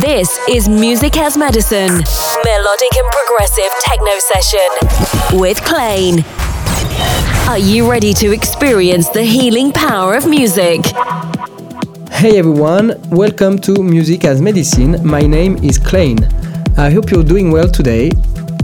This is Music as Medicine, melodic and progressive techno session with Klein. Are you ready to experience the healing power of music? Hey everyone, welcome to Music as Medicine. My name is Klein. I hope you're doing well today.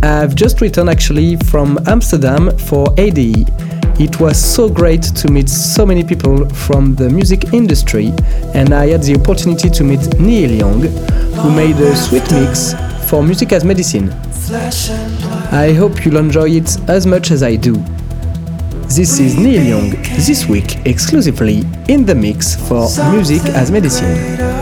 I've just returned actually from Amsterdam for ADE it was so great to meet so many people from the music industry, and I had the opportunity to meet Nihil Young, who made a sweet mix for Music as Medicine. I hope you'll enjoy it as much as I do. This is Nihil Young, this week exclusively in the mix for Music as Medicine.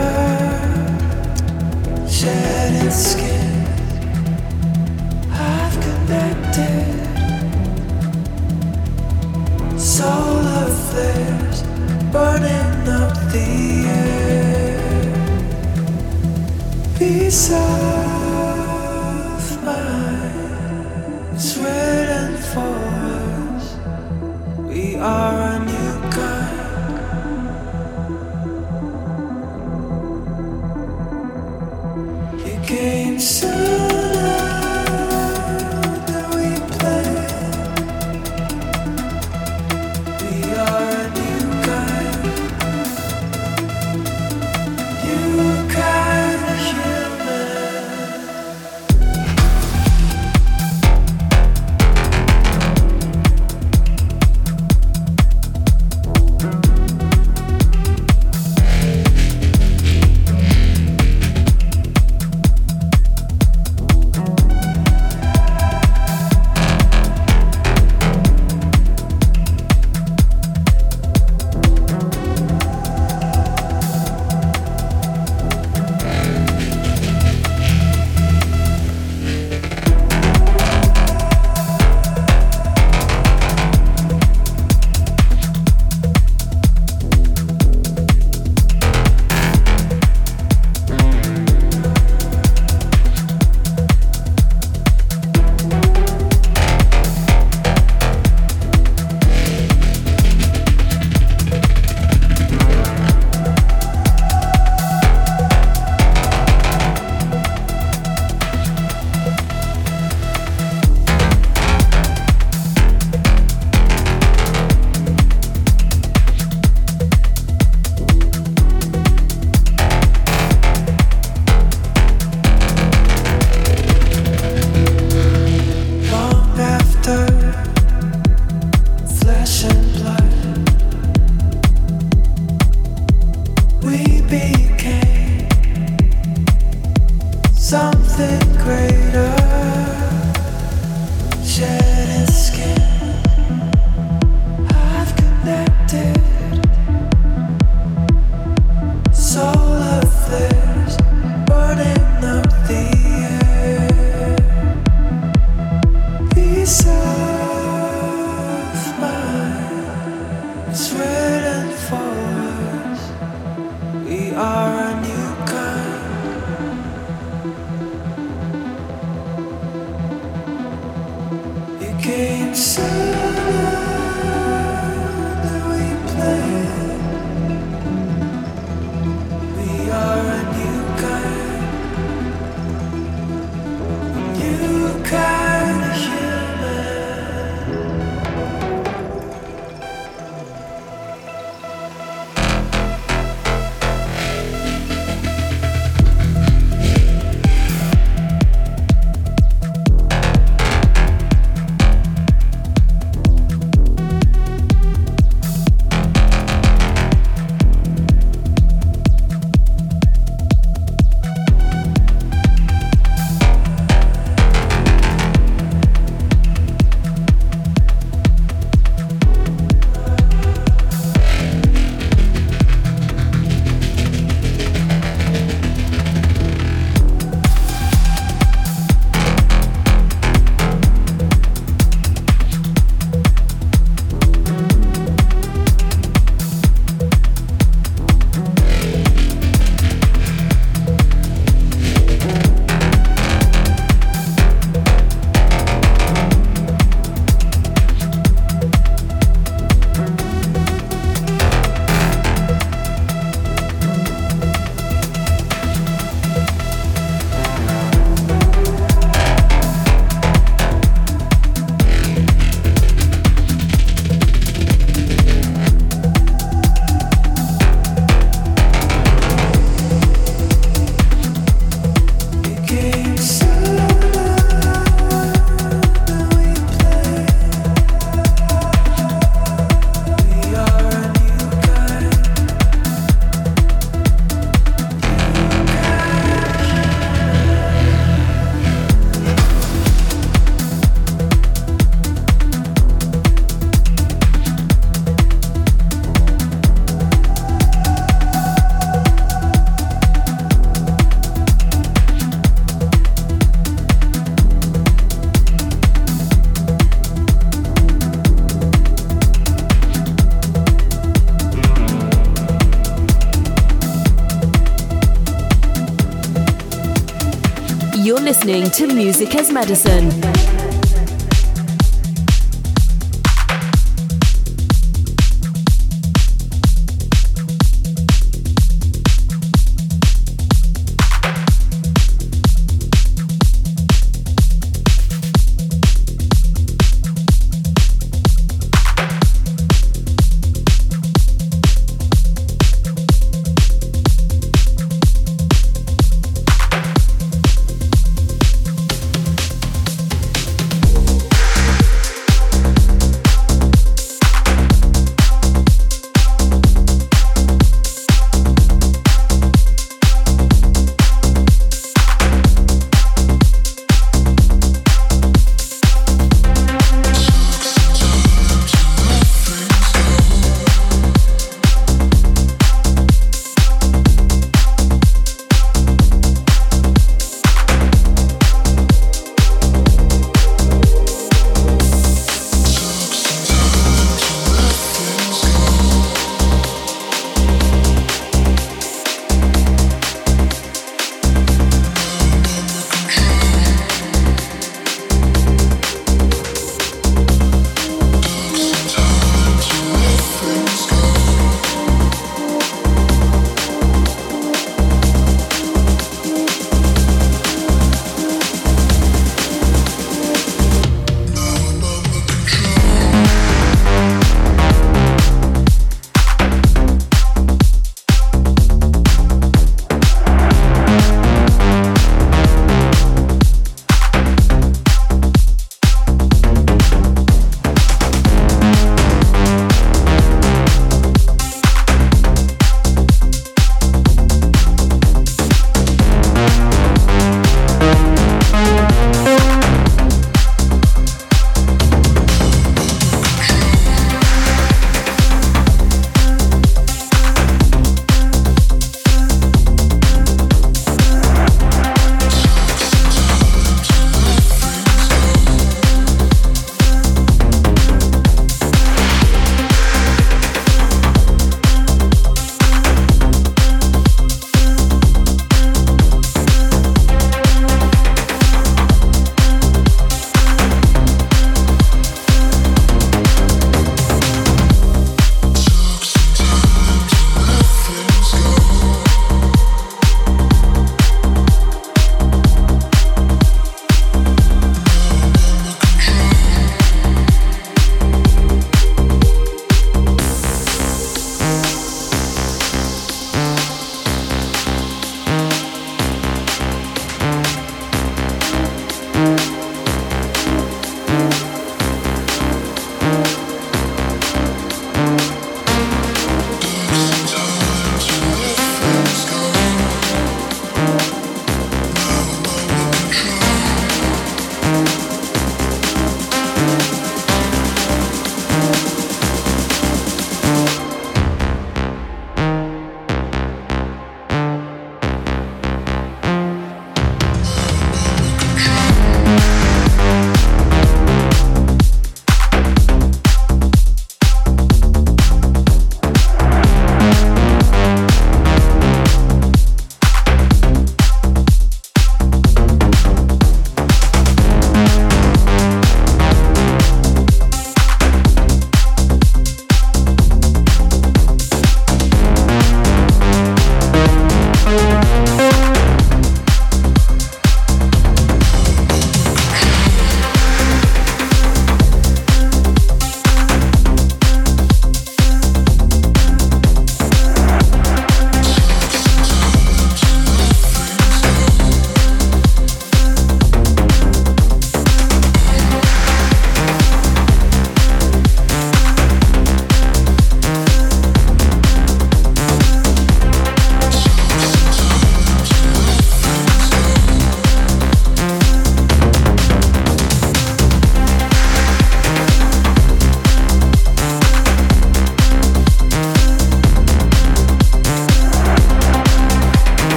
To Music as Medicine.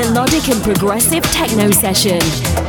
Melodic and progressive techno session.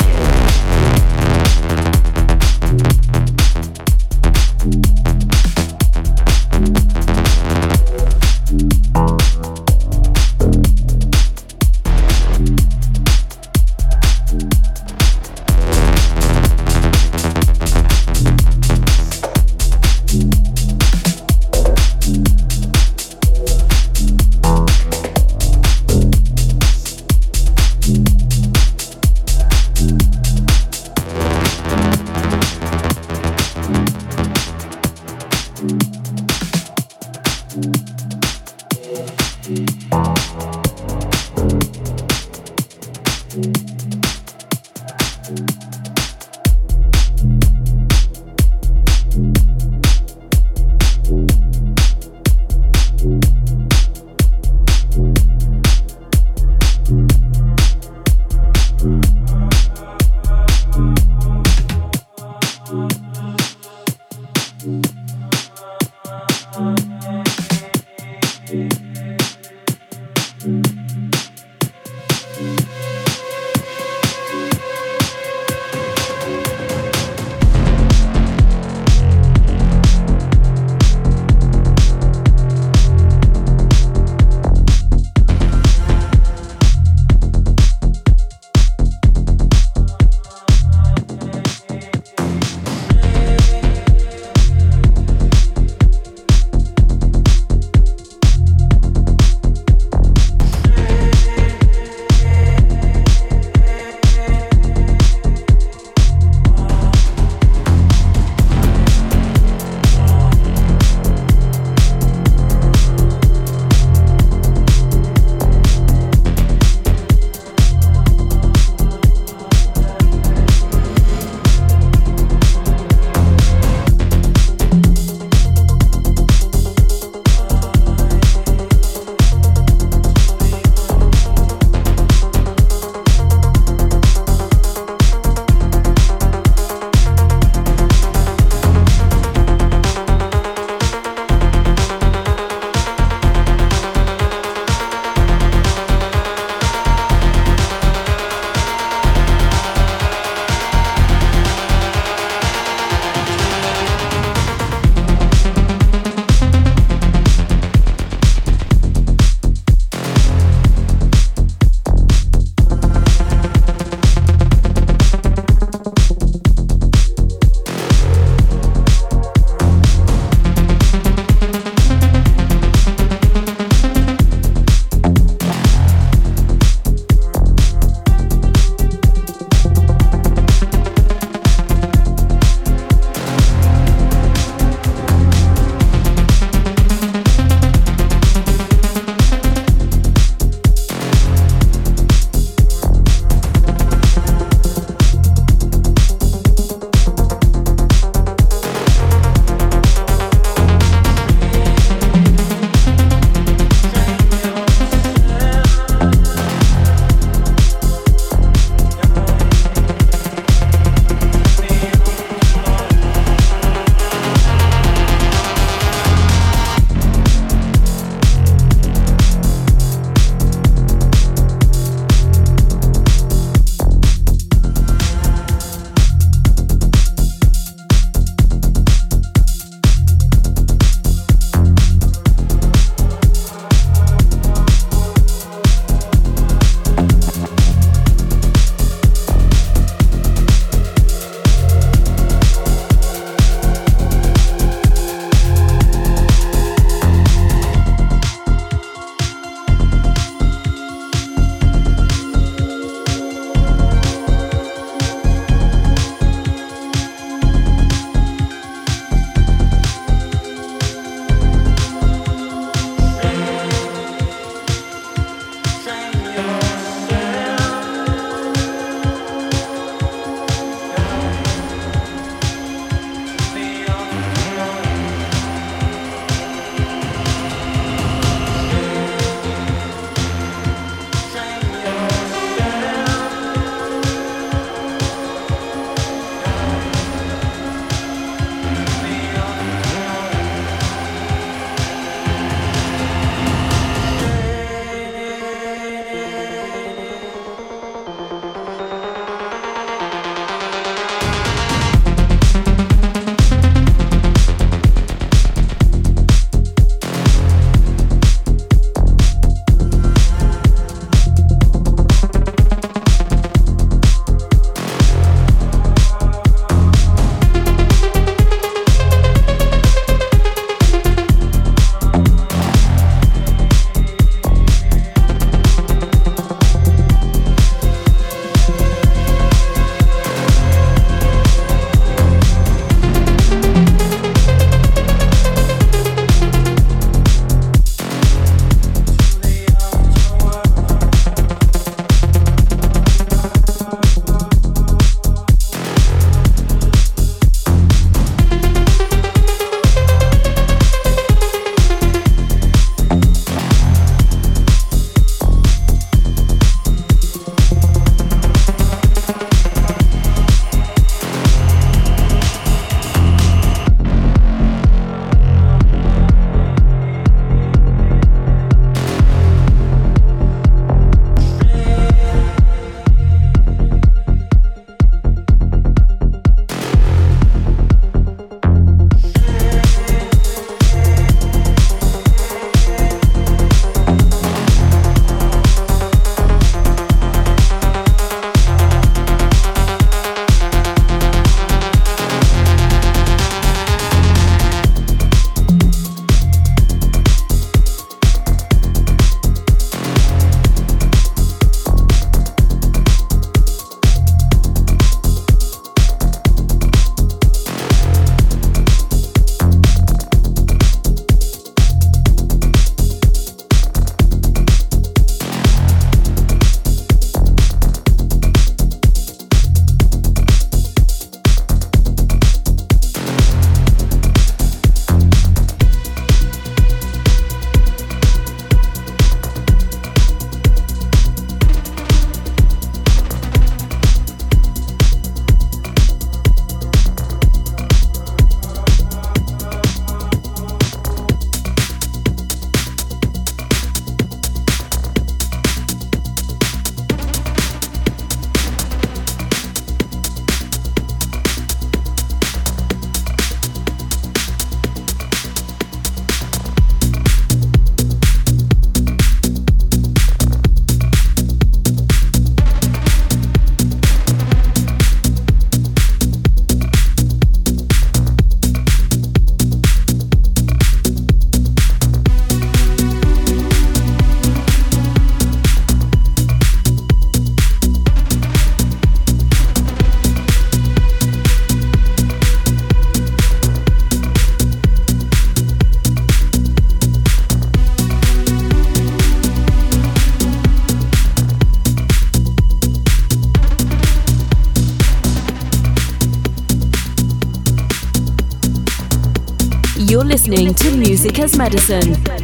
Listening to Music as Medicine.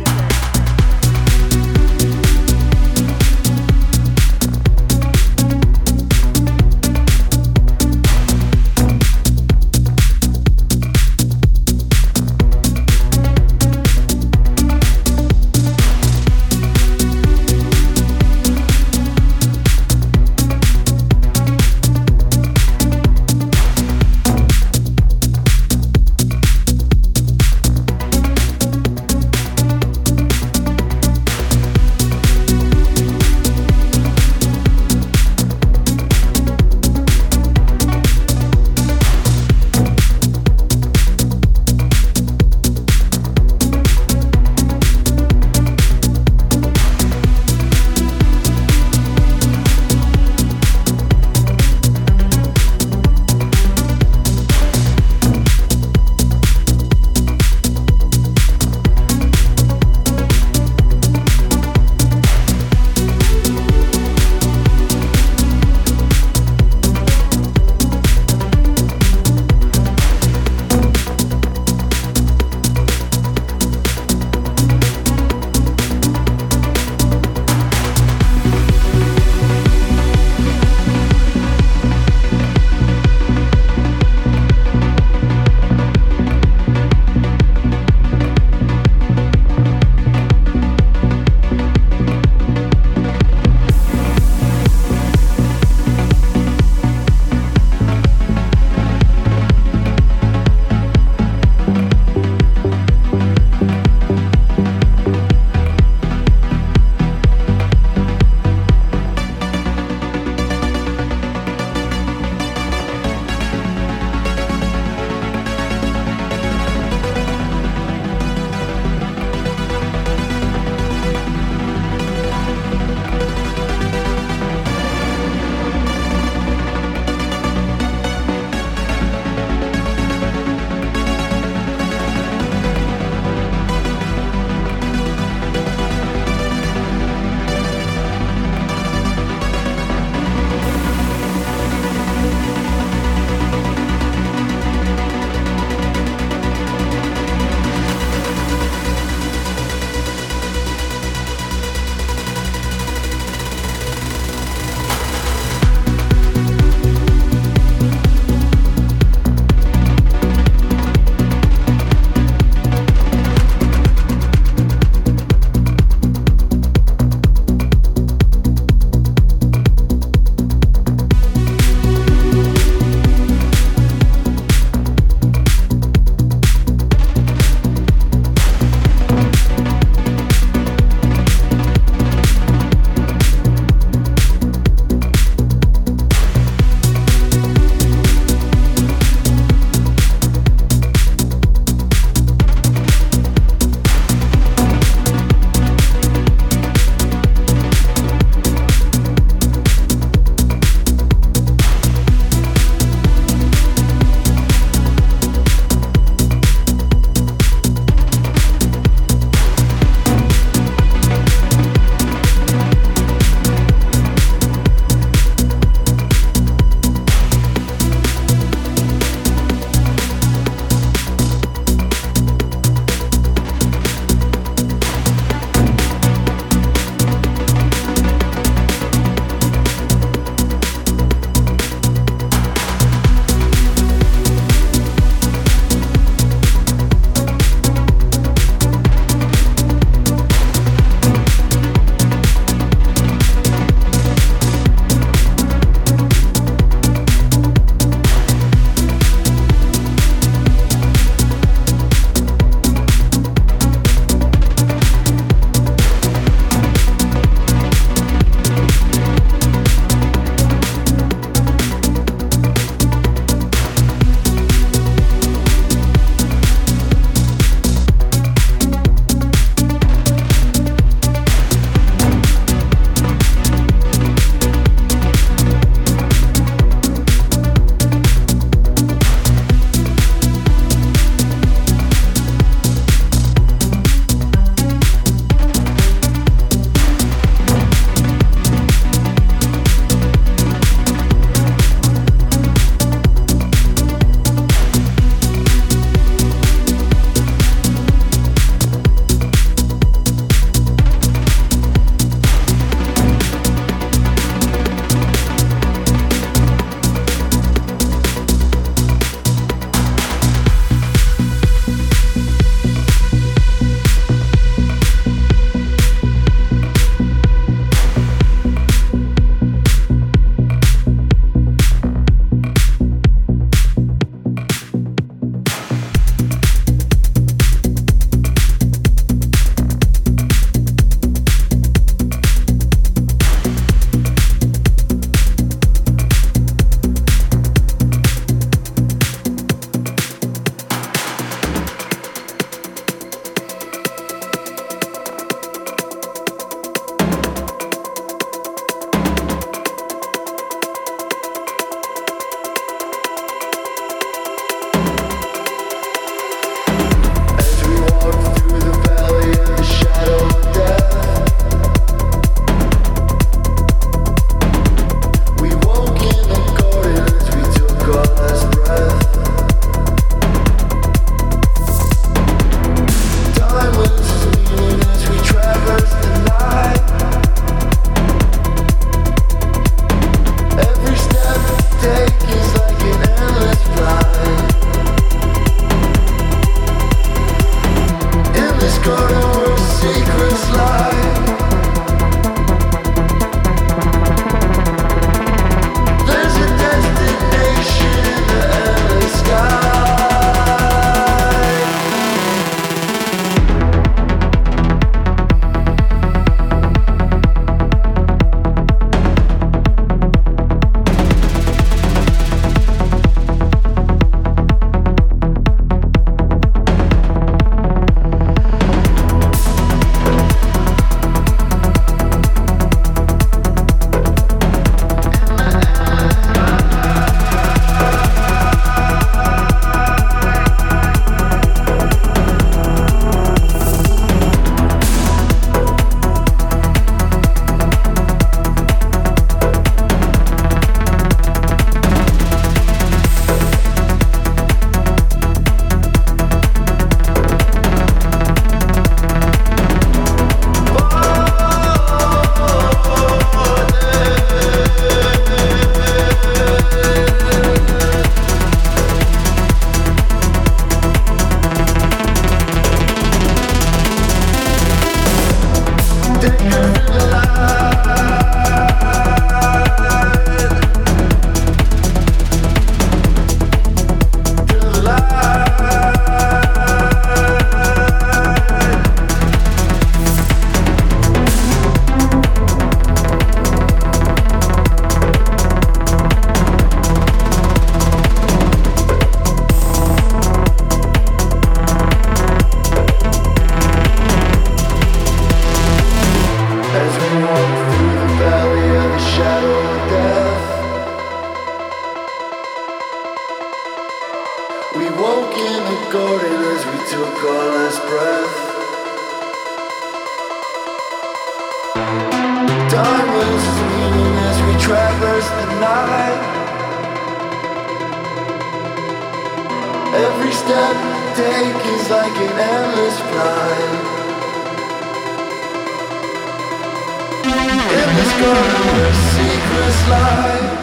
Secrets lie.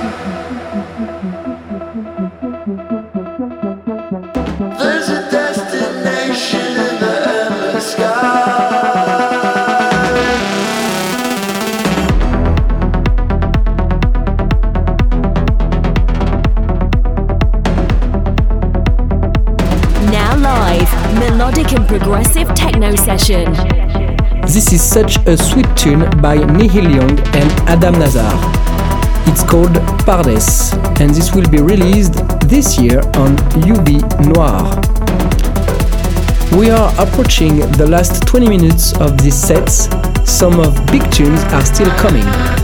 Such a sweet tune by Nihil Young and Adam Nazar. It's called Pardes, and this will be released this year on UV Noir. We are approaching the last 20 minutes of these sets. Some of big tunes are still coming.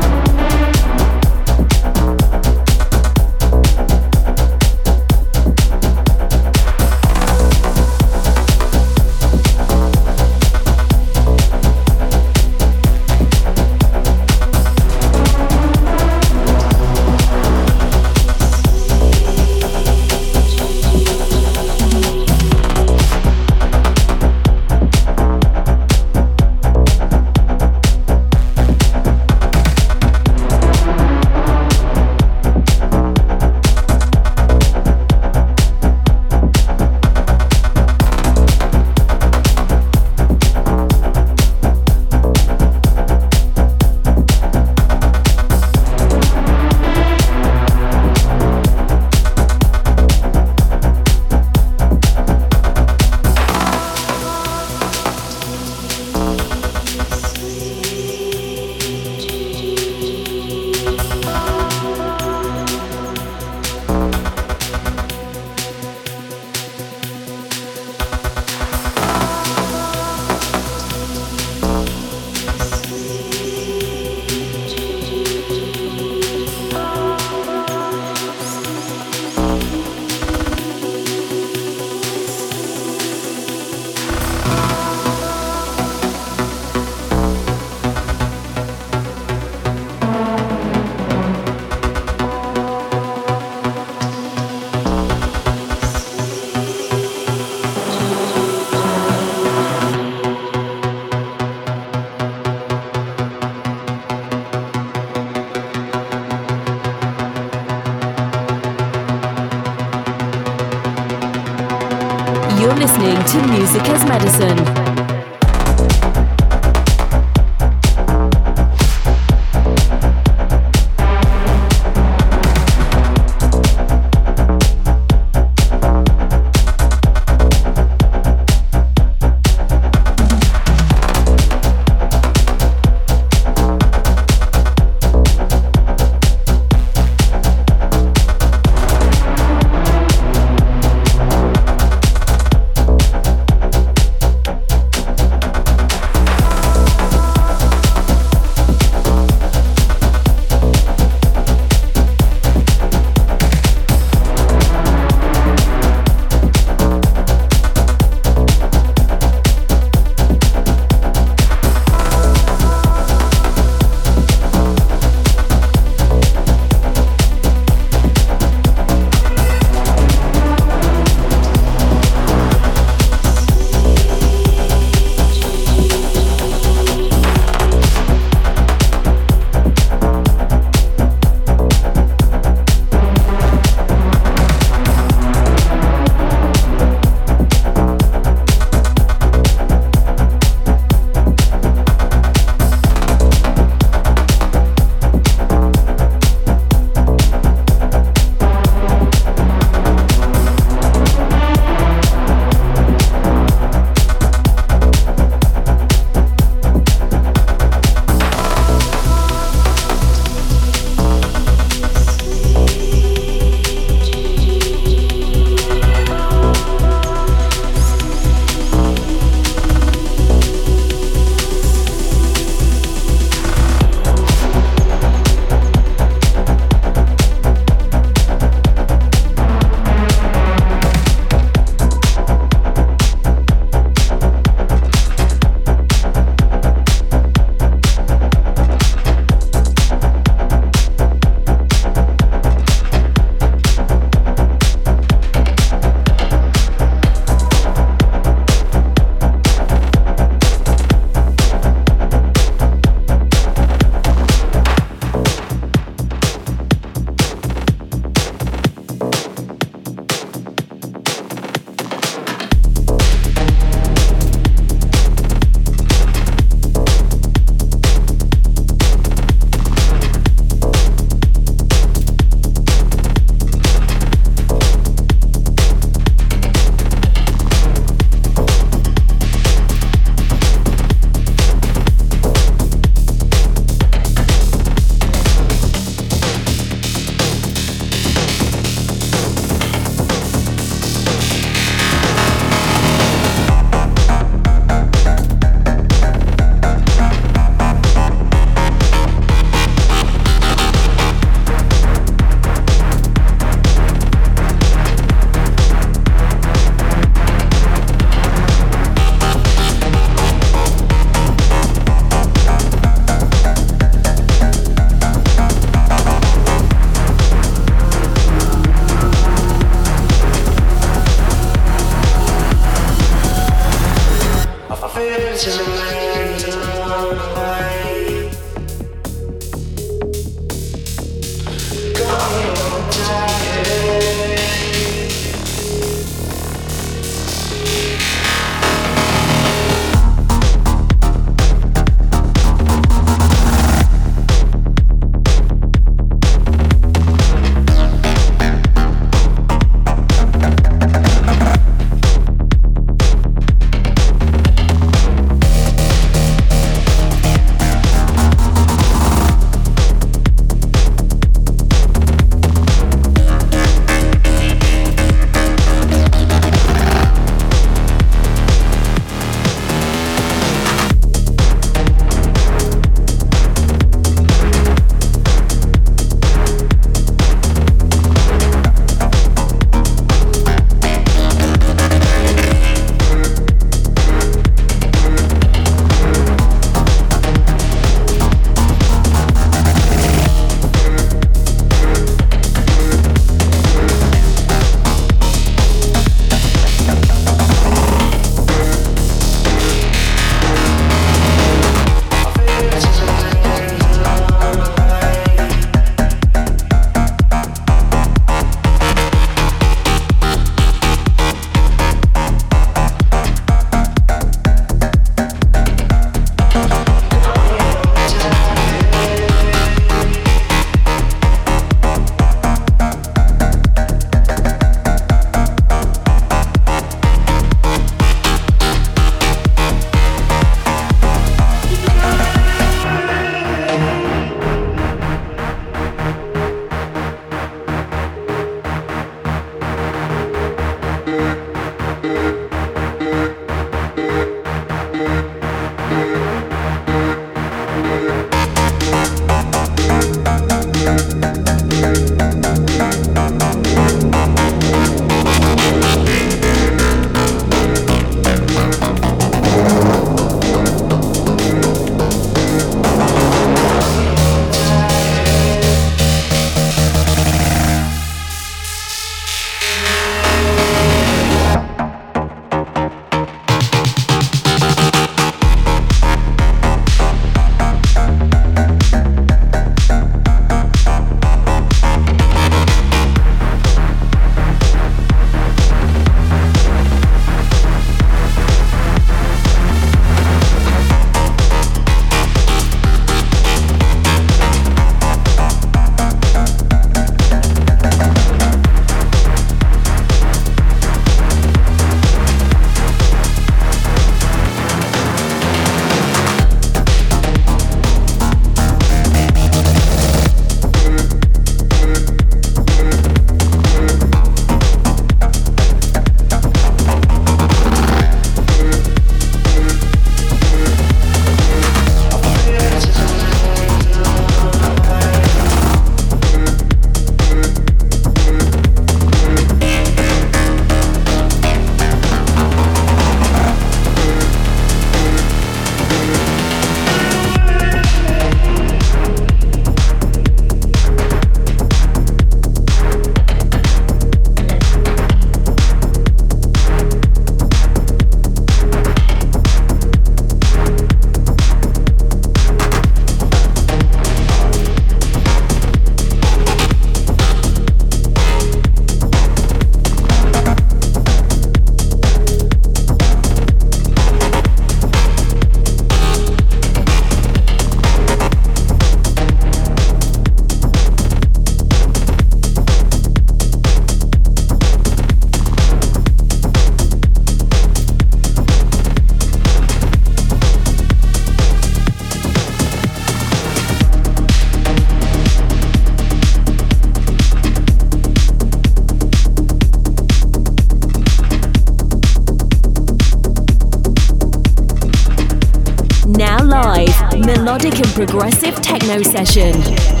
Melodic and progressive techno session.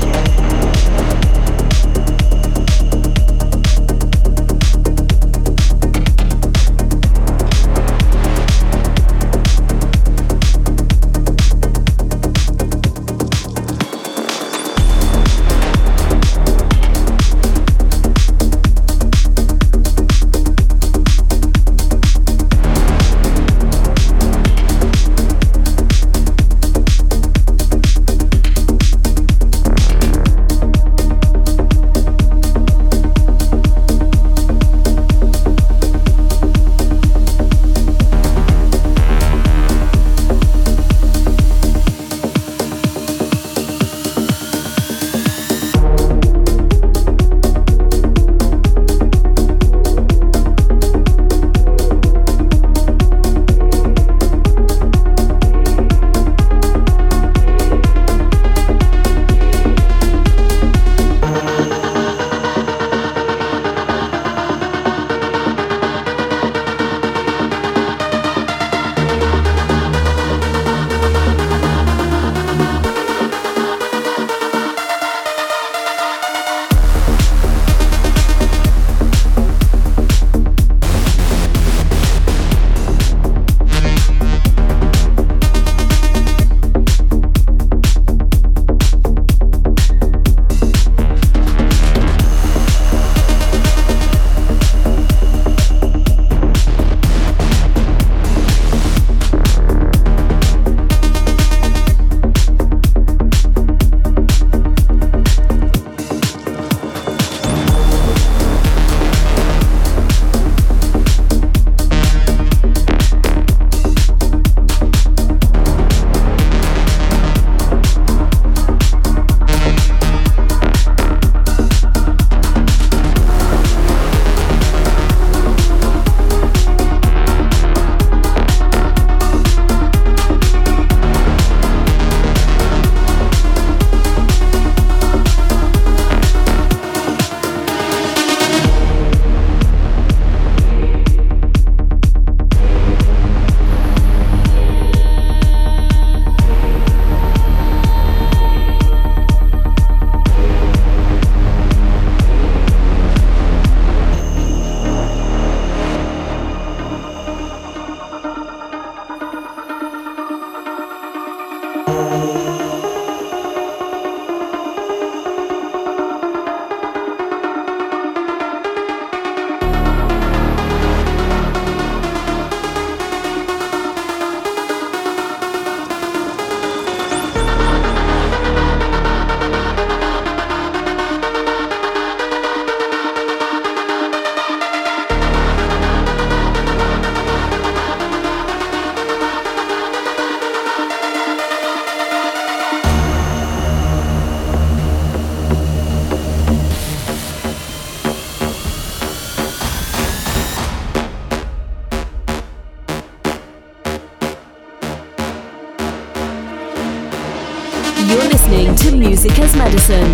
Music as Medicine.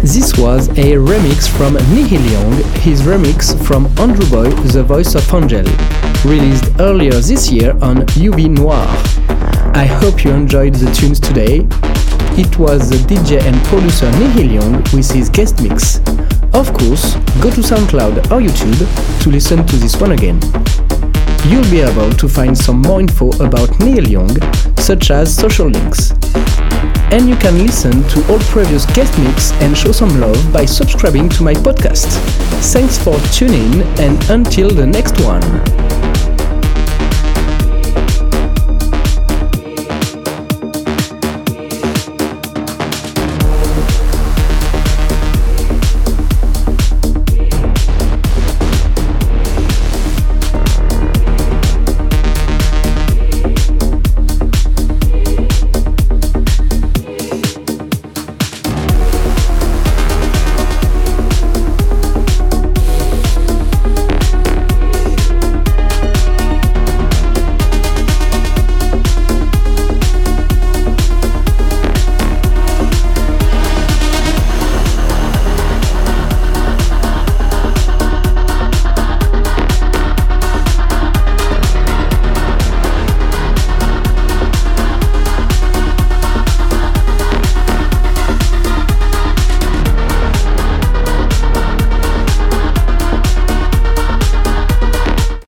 This was a remix from Nihil Young, his remix from Andrew Boy, The Voice of Angel, released earlier this year on UV Noir. I hope you enjoyed the tunes today. It was the DJ and producer Nihil Young with his guest mix. Of course, go to SoundCloud or YouTube to listen to this one again. You'll be able to find some more info about Nihil Young, such as social links and you can listen to all previous guest mix and show some love by subscribing to my podcast. Thanks for tuning in and until the next one.